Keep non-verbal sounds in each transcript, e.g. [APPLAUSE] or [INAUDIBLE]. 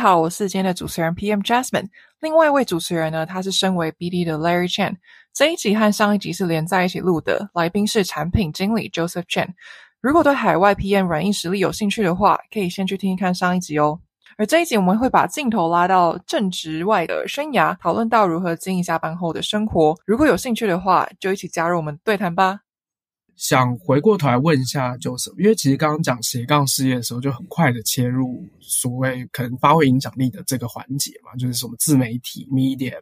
好，我是今天的主持人 PM Jasmine。另外一位主持人呢，他是身为 BD 的 Larry Chen。这一集和上一集是连在一起录的，来宾是产品经理 Joseph Chen。如果对海外 PM 软硬实力有兴趣的话，可以先去听听看上一集哦。而这一集我们会把镜头拉到正职外的生涯，讨论到如何经营下班后的生活。如果有兴趣的话，就一起加入我们对谈吧。想回过头来问一下 Joseph，因为其实刚刚讲斜杠事业的时候，就很快的切入所谓可能发挥影响力的这个环节嘛，就是什么自媒体、Medium、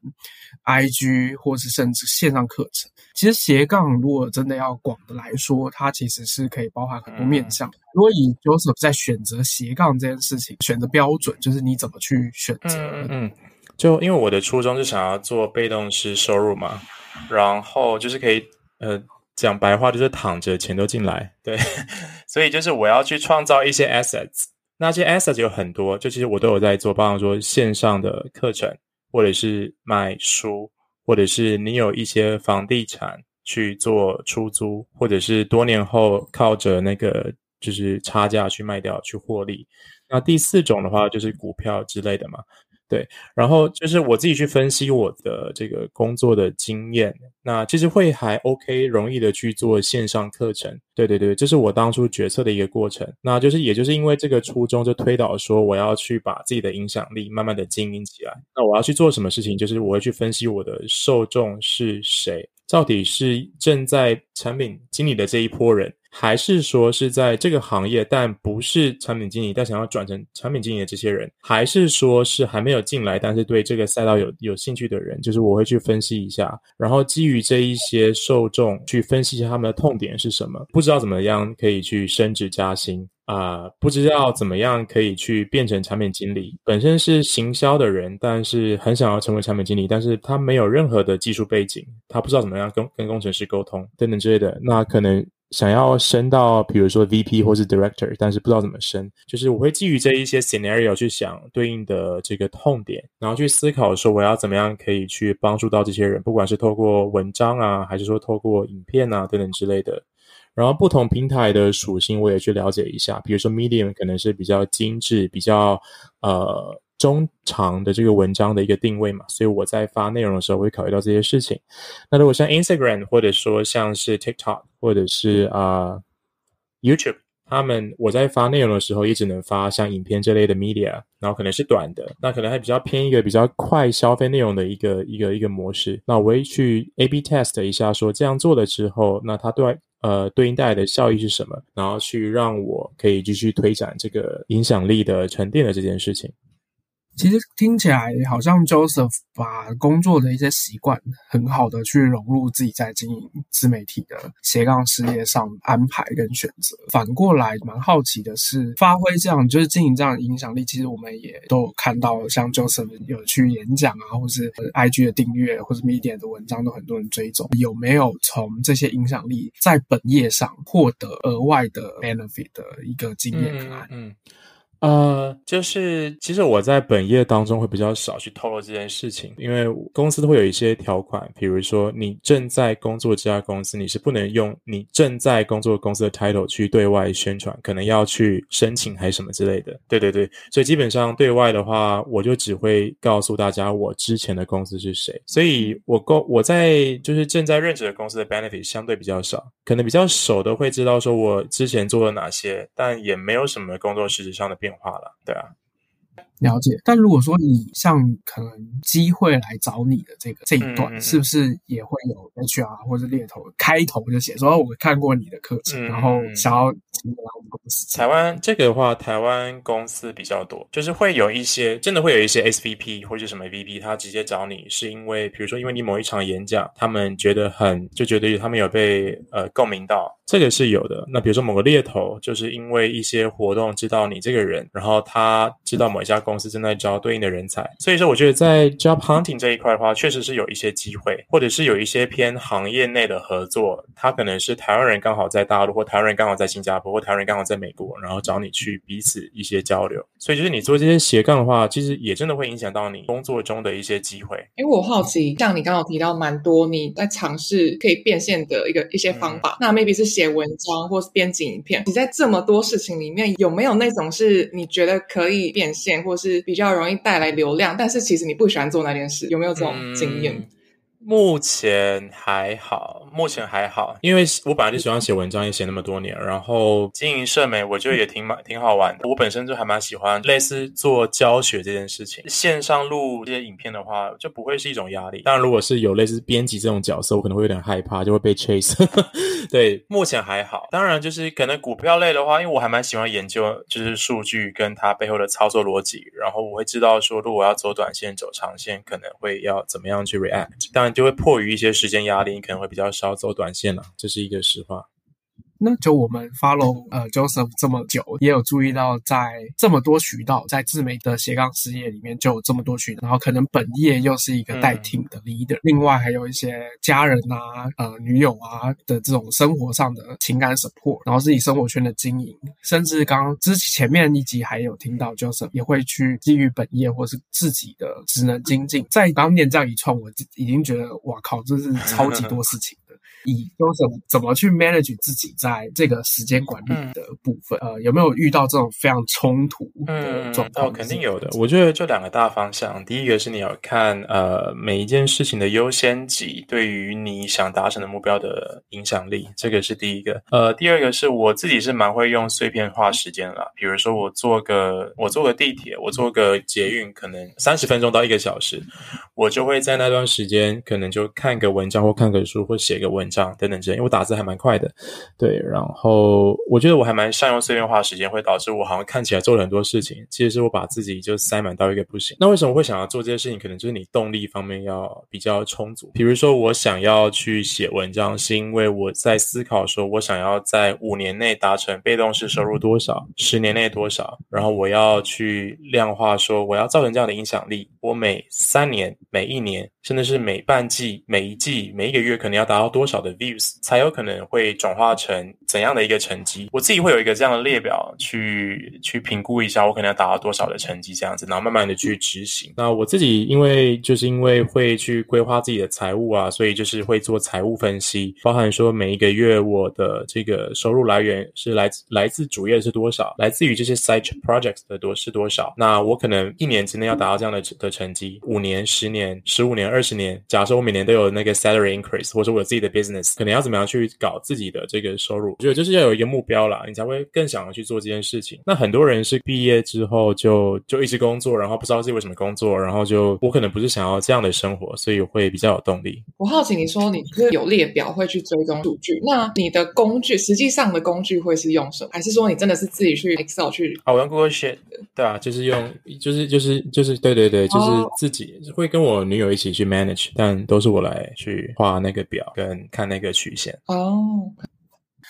IG，或是甚至线上课程。其实斜杠如果真的要广的来说，它其实是可以包含很多面向。嗯、如果以 Joseph 在选择斜杠这件事情，选择标准就是你怎么去选择？嗯，嗯，就因为我的初衷是想要做被动式收入嘛，然后就是可以呃。讲白话就是躺着钱都进来，对，[LAUGHS] 所以就是我要去创造一些 assets，那些 assets 有很多，就其实我都有在做，比方说线上的课程，或者是卖书，或者是你有一些房地产去做出租，或者是多年后靠着那个就是差价去卖掉去获利。那第四种的话就是股票之类的嘛。对，然后就是我自己去分析我的这个工作的经验，那其实会还 OK，容易的去做线上课程。对对对，这是我当初决策的一个过程。那就是也就是因为这个初衷，就推导说我要去把自己的影响力慢慢的经营起来。那我要去做什么事情？就是我会去分析我的受众是谁，到底是正在产品经理的这一波人。还是说是在这个行业，但不是产品经理，但想要转成产品经理的这些人，还是说是还没有进来，但是对这个赛道有有兴趣的人，就是我会去分析一下，然后基于这一些受众去分析一下他们的痛点是什么，不知道怎么样可以去升职加薪啊、不知道怎么样可以去变成产品经理，本身是行销的人，但是很想要成为产品经理，但是他没有任何的技术背景，他不知道怎么样跟跟工程师沟通等等之类的，那可能。想要升到，比如说 VP 或是 Director，但是不知道怎么升，就是我会基于这一些 scenario 去想对应的这个痛点，然后去思考说我要怎么样可以去帮助到这些人，不管是透过文章啊，还是说透过影片啊等等之类的。然后不同平台的属性我也去了解一下，比如说 Medium 可能是比较精致，比较呃。中长的这个文章的一个定位嘛，所以我在发内容的时候会考虑到这些事情。那如果像 Instagram 或者说像是 TikTok 或者是啊、YouTube，他们我在发内容的时候也只能发像影片这类的 media，然后可能是短的，那可能还比较偏一个比较快消费内容的一个一个一个模式。那我会去 A/B test 一下，说这样做了之后，那它对呃对应带来的效益是什么，然后去让我可以继续推展这个影响力的沉淀的这件事情。其实听起来好像 Joseph 把工作的一些习惯很好的去融入自己在经营自媒体的斜杠事业上安排跟选择。反过来蛮好奇的是，发挥这样就是经营这样的影响力，其实我们也都有看到，像 Joseph 有去演讲啊，或是 IG 的订阅，或是 Medium 的文章都很多人追踪。有没有从这些影响力在本业上获得额外的 benefit 的一个经验？嗯。嗯呃，就是其实我在本业当中会比较少去透露这件事情，因为公司都会有一些条款，比如说你正在工作这家公司，你是不能用你正在工作公司的 title 去对外宣传，可能要去申请还是什么之类的。对对对，所以基本上对外的话，我就只会告诉大家我之前的公司是谁，所以我公我在就是正在任职的公司的 benefit 相对比较少，可能比较熟的会知道说我之前做了哪些，但也没有什么工作实质上的变变化了，对啊。了解，但如果说你像可能机会来找你的这个这一段，嗯、是不是也会有 HR 或者猎头开头就写说，我看过你的课程，嗯、然后想要请你来我们公司？台湾这个的话，台湾公司比较多，就是会有一些真的会有一些 SVP 或者什么 VP，他直接找你是因为，比如说因为你某一场演讲，他们觉得很就觉得他们有被呃共鸣到，这个是有的。那比如说某个猎头，就是因为一些活动知道你这个人，然后他知道某一家。公司正在招对应的人才，所以说我觉得在 job hunting 这一块的话，确实是有一些机会，或者是有一些偏行业内的合作，他可能是台湾人刚好在大陆，或台湾人刚好在新加坡，或台湾人刚好在美国，然后找你去彼此一些交流。所以就是你做这些斜杠的话，其实也真的会影响到你工作中的一些机会。因为我好奇，像你刚刚提到蛮多你在尝试可以变现的一个一些方法，嗯、那 maybe 是写文章或是编辑影片，你在这么多事情里面有没有那种是你觉得可以变现？面，或是比较容易带来流量，但是其实你不喜欢做那件事，有没有这种经验？目前还好，目前还好，因为我本来就喜欢写文章，也写那么多年，然后经营社媒，我觉得也挺蛮挺好玩的。我本身就还蛮喜欢类似做教学这件事情，线上录这些影片的话，就不会是一种压力。当然，如果是有类似编辑这种角色，我可能会有点害怕，就会被 chase。[LAUGHS] 对，目前还好。当然，就是可能股票类的话，因为我还蛮喜欢研究，就是数据跟它背后的操作逻辑，然后我会知道说，如果要走短线、走长线，可能会要怎么样去 react。当然。就会迫于一些时间压力，你可能会比较少走短线了，这是一个实话。那就我们 follow 呃 Joseph 这么久，也有注意到，在这么多渠道，在自媒体的斜杠事业里面，就有这么多渠道。然后可能本业又是一个带 team 的 leader，、嗯、另外还有一些家人啊、呃女友啊的这种生活上的情感 support，然后自己生活圈的经营，甚至刚刚之前面一集还有听到 Joseph 也会去基于本业或是自己的职能精进。在刚念这样一串，我已经觉得哇靠，这是超级多事情。以说怎么怎么去 manage 自己在这个时间管理的部分，嗯、呃，有没有遇到这种非常冲突的状况？嗯、哦，肯定有的。我觉得就两个大方向，第一个是你要看呃每一件事情的优先级对于你想达成的目标的影响力，这个是第一个。呃，第二个是我自己是蛮会用碎片化时间啦，比如说我坐个我坐个地铁，我坐个捷运，可能三十分钟到一个小时，我就会在那段时间可能就看个文章或看个书或写个文。文章等等这，因为我打字还蛮快的，对，然后我觉得我还蛮善用碎片化时间，会导致我好像看起来做了很多事情，其实是我把自己就塞满到一个不行。那为什么会想要做这些事情？可能就是你动力方面要比较充足。比如说我想要去写文章，是因为我在思考说，我想要在五年内达成被动式收入多少，十年内多少，然后我要去量化说，我要造成这样的影响力，我每三年、每一年，真的是每半季、每一季、每一个月，可能要达到多少。的 views 才有可能会转化成怎样的一个成绩？我自己会有一个这样的列表去去评估一下，我可能要达到多少的成绩这样子，然后慢慢的去执行。那我自己因为就是因为会去规划自己的财务啊，所以就是会做财务分析，包含说每一个月我的这个收入来源是来自来自主业是多少，来自于这些 side projects 的多是多少。那我可能一年之内要达到这样的的成绩，五年、十年、十五年、二十年，假设我每年都有那个 salary increase，或者我有自己的 business。可能要怎么样去搞自己的这个收入？我觉得就是要有一个目标啦，你才会更想要去做这件事情。那很多人是毕业之后就就一直工作，然后不知道自己为什么工作，然后就我可能不是想要这样的生活，所以会比较有动力。我好奇你说你是有列表会去追踪数据，那你的工具实际上的工具会是用什么？还是说你真的是自己去 Excel 去？啊，我用 Google Sheet，对啊，就是用，就是就是就是对对对，就是自己会跟我女友一起去 manage，但都是我来去画那个表跟看那个曲线哦，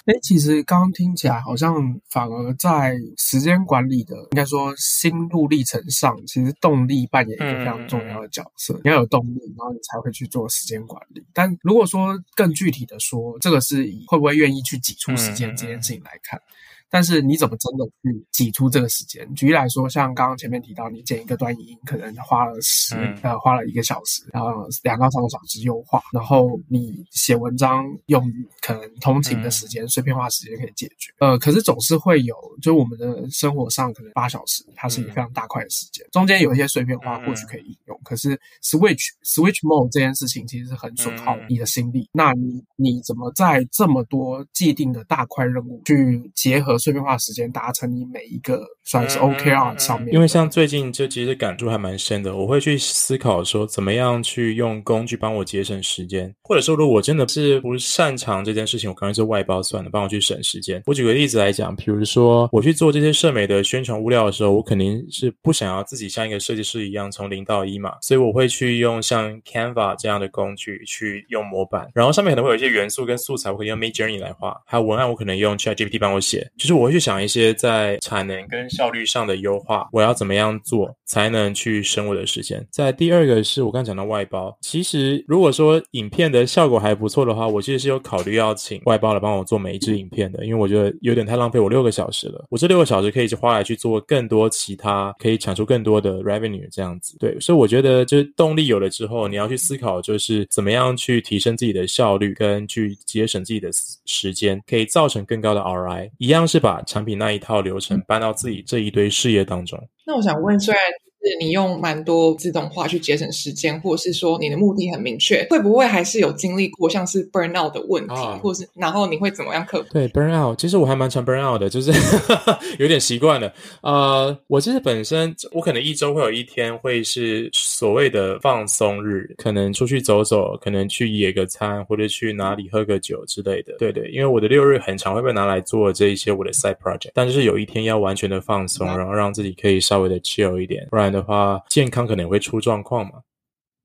哎、欸，其实刚刚听起来好像反而在时间管理的，应该说心路历程上，其实动力扮演一个非常重要的角色。嗯、你要有动力，然后你才会去做时间管理。但如果说更具体的说，这个是以会不会愿意去挤出时间这件事情来看。嗯但是你怎么真的去挤出这个时间？举例来说，像刚刚前面提到，你剪一个短影音可能花了十、嗯、呃花了一个小时，然后两到三个小时优化，然后你写文章用可能通勤的时间、碎片化时间可以解决。呃，可是总是会有，就我们的生活上可能八小时，它是一个非常大块的时间，中间有一些碎片化或许可以应用，可是 switch switch mode 这件事情其实是很损耗你的心力。那你你怎么在这么多既定的大块任务去结合？碎片化时间达成你每一个算是 OKR 上面，因为像最近就其实感触还蛮深的，我会去思考说怎么样去用工具帮我节省时间，或者说如果我真的是不擅长这件事情，我可能就外包算了，帮我去省时间。我举个例子来讲，比如说我去做这些社媒的宣传物料的时候，我肯定是不想要自己像一个设计师一样从零到一嘛，所以我会去用像 Canva 这样的工具去用模板，然后上面可能会有一些元素跟素材，我可以用 Midjourney 来画，还有文案我可能用 ChatGPT 帮我写，就是。是我会去想一些在产能跟效率上的优化，我要怎么样做才能去省我的时间？在第二个是我刚讲到外包，其实如果说影片的效果还不错的话，我其实是有考虑要请外包来帮我做每一支影片的，因为我觉得有点太浪费我六个小时了。我这六个小时可以花来去做更多其他，可以产出更多的 revenue 这样子。对，所以我觉得就是动力有了之后，你要去思考就是怎么样去提升自己的效率，跟去节省自己的时间，可以造成更高的 ROI。一样是把把产品那一套流程搬到自己这一堆事业当中。那我想问，虽然是你用蛮多自动化去节省时间，或者是说你的目的很明确，会不会还是有经历过像是 burn out 的问题，啊、或是然后你会怎么样克服？对 burn out，其实我还蛮常 burn out 的，就是 [LAUGHS] 有点习惯了。呃，我其实本身我可能一周会有一天会是所谓的放松日，可能出去走走，可能去野个餐，或者去哪里喝个酒之类的。对对，因为我的六日很常会被拿来做这一些我的 side project，但是有一天要完全的放松，然后让自己可以稍微的 chill 一点，不然的话健康可能会出状况嘛。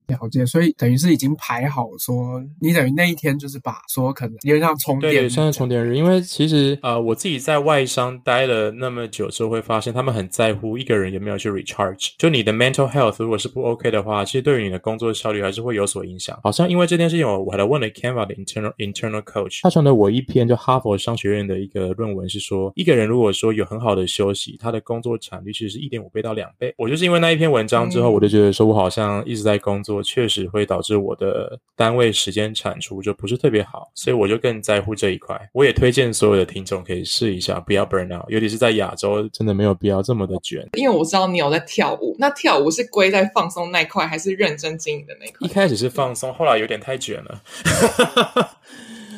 了解，所以等于是已经排好说，你等于那一天就是把说可能因为像充电，对，算是充电日。因为其实呃，我自己在外商待了那么久之后，会发现他们很在乎一个人有没有去 recharge。就你的 mental health 如果是不 OK 的话，其实对于你的工作效率还是会有所影响。好像因为这件事情，我我还问了 Canva 的 internal internal coach，他传了我一篇就哈佛商学院的一个论文，是说一个人如果说有很好的休息，他的工作产率其实是一点五倍到两倍。我就是因为那一篇文章之后，嗯、我就觉得说我好像一直在工作。确实会导致我的单位时间产出就不是特别好，所以我就更在乎这一块。我也推荐所有的听众可以试一下，不要 burn out，尤其是在亚洲，真的没有必要这么的卷。因为我知道你有在跳舞，那跳舞是归在放松那一块，还是认真经营的那一块？一开始是放松，后来有点太卷了。[LAUGHS]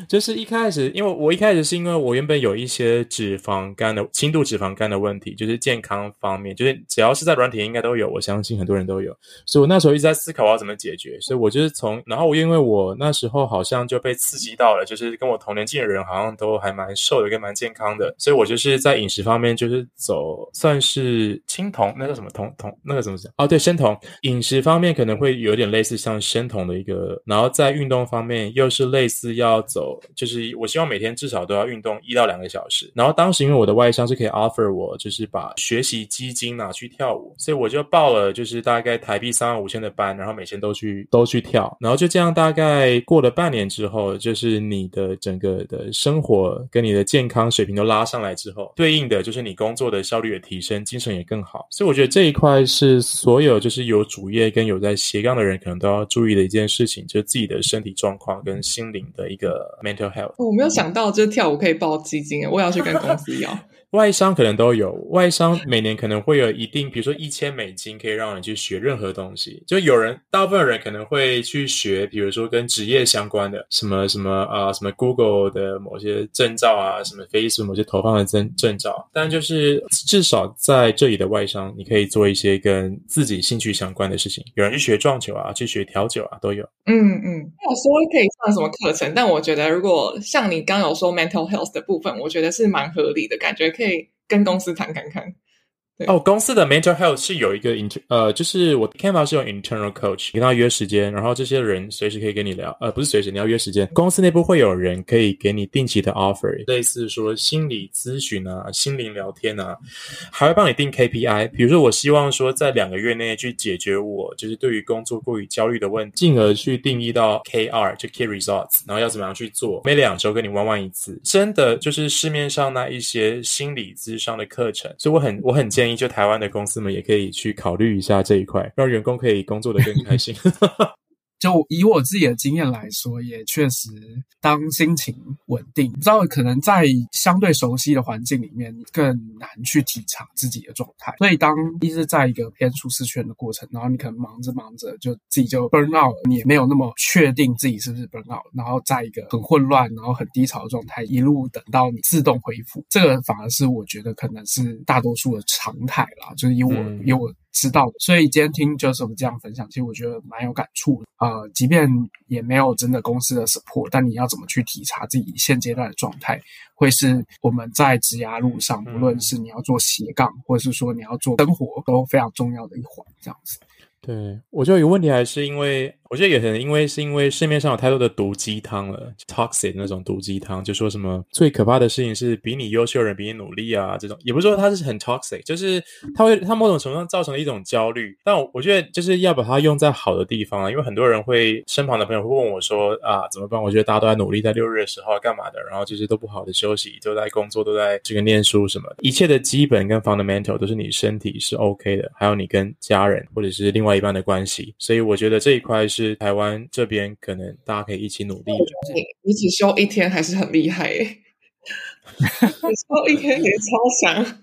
就是一开始，因为我一开始是因为我原本有一些脂肪肝的轻度脂肪肝的问题，就是健康方面，就是只要是在软体应该都有，我相信很多人都有，所以我那时候一直在思考我要怎么解决，所以我就是从，然后我因为我那时候好像就被刺激到了，就是跟我同年纪的人好像都还蛮瘦的，跟蛮健康的，所以我就是在饮食方面就是走算是青铜，那叫什么铜铜那个什么讲哦对，生酮，饮食方面可能会有点类似像生酮的一个，然后在运动方面又是类似要走。就是我希望每天至少都要运动一到两个小时。然后当时因为我的外商是可以 offer 我，就是把学习基金拿去跳舞，所以我就报了就是大概台币三万五千的班，然后每天都去都去跳。然后就这样大概过了半年之后，就是你的整个的生活跟你的健康水平都拉上来之后，对应的就是你工作的效率也提升，精神也更好。所以我觉得这一块是所有就是有主业跟有在斜杠的人可能都要注意的一件事情，就是自己的身体状况跟心灵的一个。Mental health，我没有想到，就是跳舞可以报基金，我也要去跟公司要。外商可能都有，外商每年可能会有一定，比如说一千美金，可以让人去学任何东西。就有人，大部分人可能会去学，比如说跟职业相关的，什么什么啊，什么 Google 的某些证照啊，什么 Facebook 某些投放的证证照。但就是至少在这里的外商，你可以做一些跟自己兴趣相关的事情。有人去学撞球啊，去学调酒啊，都有。嗯嗯，有说可以上什么课程，但我觉得如果像你刚有说 mental health 的部分，我觉得是蛮合理的，感觉可以。跟公司谈看看。哦，公司的 mental health 是有一个 inter 呃，就是我 Canva 是用 internal coach，跟他约时间，然后这些人随时可以跟你聊，呃，不是随时，你要约时间。公司内部会有人可以给你定期的 offer，类似说心理咨询啊、心灵聊天啊，还会帮你定 KPI。比如说，我希望说在两个月内去解决我就是对于工作过于焦虑的问题，进而去定义到 KR 就 key results，然后要怎么样去做。每两周跟你玩玩一次，真的就是市面上那一些心理咨商的课程，所以我很我很建议。就台湾的公司们也可以去考虑一下这一块，让员工可以工作的更开心。[LAUGHS] 就以我自己的经验来说，也确实，当心情稳定，不知道可能在相对熟悉的环境里面，更难去体察自己的状态。所以，当一直在一个偏舒适圈的过程，然后你可能忙着忙着，就自己就 burn out 了，你也没有那么确定自己是不是 burn out，然后在一个很混乱、然后很低潮的状态，一路等到你自动恢复，这个反而是我觉得可能是大多数的常态啦。就是以我，嗯、以我。知道的，所以今天听 Joseph 这样分享，其实我觉得蛮有感触的。呃，即便也没有真的公司的 support，但你要怎么去体察自己现阶段的状态，会是我们在职涯路上，不论是你要做斜杠，或者是说你要做生活，都非常重要的一环。这样子。对，我觉得有问题，还是因为。我觉得也可能因为是因为市面上有太多的毒鸡汤了，toxic 那种毒鸡汤，就说什么最可怕的事情是比你优秀的人比你努力啊，这种也不是说它是很 toxic，就是它会它某种程度上造成了一种焦虑。但我我觉得就是要把它用在好的地方啊，因为很多人会身旁的朋友会问我说啊怎么办？我觉得大家都在努力，在六日的时候干嘛的，然后就是都不好的休息，都在工作，都在这个念书什么，一切的基本跟 fundamental 都是你身体是 OK 的，还有你跟家人或者是另外一半的关系。所以我觉得这一块是台湾这边可能大家可以一起努力的。你你只休一天还是很厉害耶，[LAUGHS] 你休一天也超强。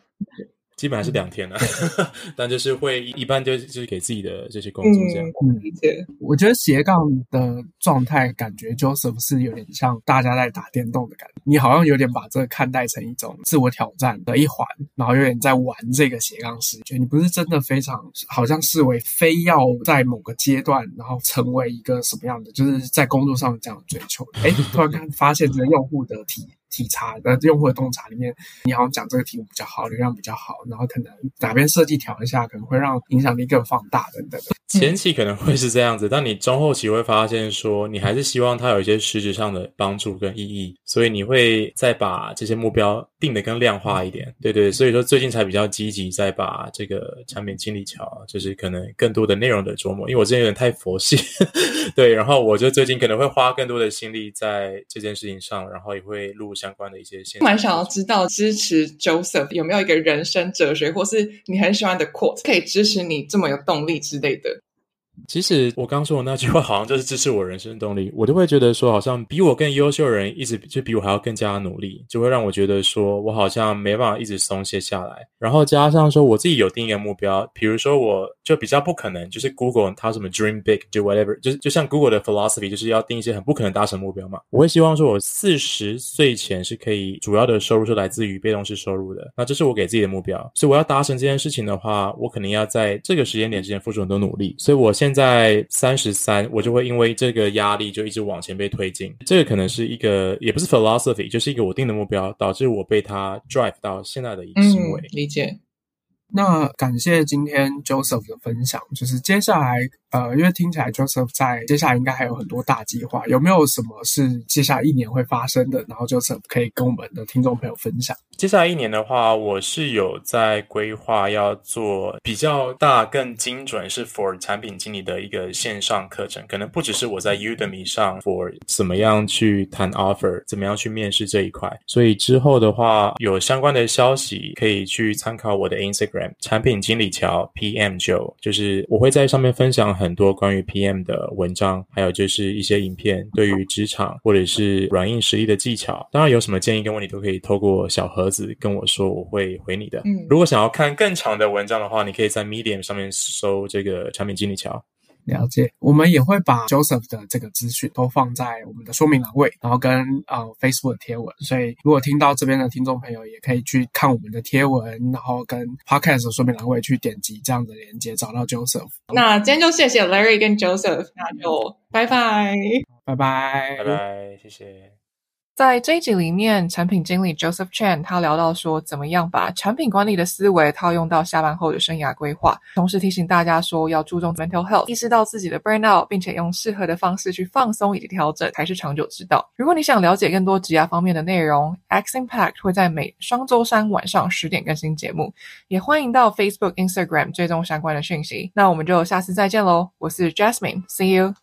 基本上是两天了，嗯、[LAUGHS] 但就是会一般就就是给自己的这些工作这样。嗯，理解。我觉得斜杠的状态感觉 Joseph 是有点像大家在打电动的感觉，你好像有点把这个看待成一种自我挑战的一环，然后有点在玩这个斜杠视觉。你不是真的非常好像视为非要在某个阶段，然后成为一个什么样的，就是在工作上这样追求。哎，突然看发现这个用户的体。体察呃用户的洞察里面，你好像讲这个题目比较好，流量比较好，然后可能哪边设计调一下，可能会让影响力更放大等等。前期可能会是这样子，但你中后期会发现说，你还是希望它有一些实质上的帮助跟意义，所以你会再把这些目标定得更量化一点。对对，所以说最近才比较积极，再把这个产品经理桥，就是可能更多的内容的琢磨，因为我之前有点太佛系，[LAUGHS] 对，然后我就最近可能会花更多的心力在这件事情上，然后也会录相关的一些线。蛮想要知道支持 Joseph 有没有一个人生哲学，或是你很喜欢的 quote 可以支持你这么有动力之类的。其实我刚说的那句话，好像就是支持我人生动力。我都会觉得说，好像比我更优秀的人，一直就比我还要更加努力，就会让我觉得说我好像没办法一直松懈下来。然后加上说，我自己有定一个目标，比如说我就比较不可能，就是 Google 它什么 Dream Big do whatever，就是就像 Google 的 philosophy，就是要定一些很不可能达成目标嘛。我会希望说，我四十岁前是可以主要的收入是来自于被动式收入的。那这是我给自己的目标，所以我要达成这件事情的话，我肯定要在这个时间点之前付出很多努力。所以我现现在三十三，我就会因为这个压力就一直往前被推进。这个可能是一个，也不是 philosophy，就是一个我定的目标，导致我被它 drive 到现在的一个行为。理解。那感谢今天 Joseph 的分享，就是接下来。呃，因为听起来 Joseph 在接下来应该还有很多大计划，有没有什么是接下来一年会发生的？然后 Joseph 可以跟我们的听众朋友分享。接下来一年的话，我是有在规划要做比较大、更精准是 for 产品经理的一个线上课程，可能不只是我在 Udemy 上 for 怎么样去谈 offer，怎么样去面试这一块。所以之后的话，有相关的消息可以去参考我的 Instagram 产品经理桥 PM Joe，就是我会在上面分享。很多关于 PM 的文章，还有就是一些影片，对于职场或者是软硬实力的技巧。当然，有什么建议跟问题都可以透过小盒子跟我说，我会回你的。嗯，如果想要看更长的文章的话，你可以在 Medium 上面搜这个产品经理桥。了解，我们也会把 Joseph 的这个资讯都放在我们的说明栏位，然后跟呃 Facebook 的贴文。所以如果听到这边的听众朋友，也可以去看我们的贴文，然后跟 Podcast 的说明栏位去点击这样的连接，找到 Joseph。那今天就谢谢 Larry 跟 Joseph，那就拜拜，拜拜，拜拜，谢谢。在这一集里面，产品经理 Joseph Chen 他聊到说，怎么样把产品管理的思维套用到下班后的生涯规划，同时提醒大家说要注重 mental health，意识到自己的 burnout，并且用适合的方式去放松以及调整，才是长久之道。如果你想了解更多职涯方面的内容，X Impact 会在每双周三晚上十点更新节目，也欢迎到 Facebook、Instagram 追踪相关的讯息。那我们就下次再见喽，我是 Jasmine，See you。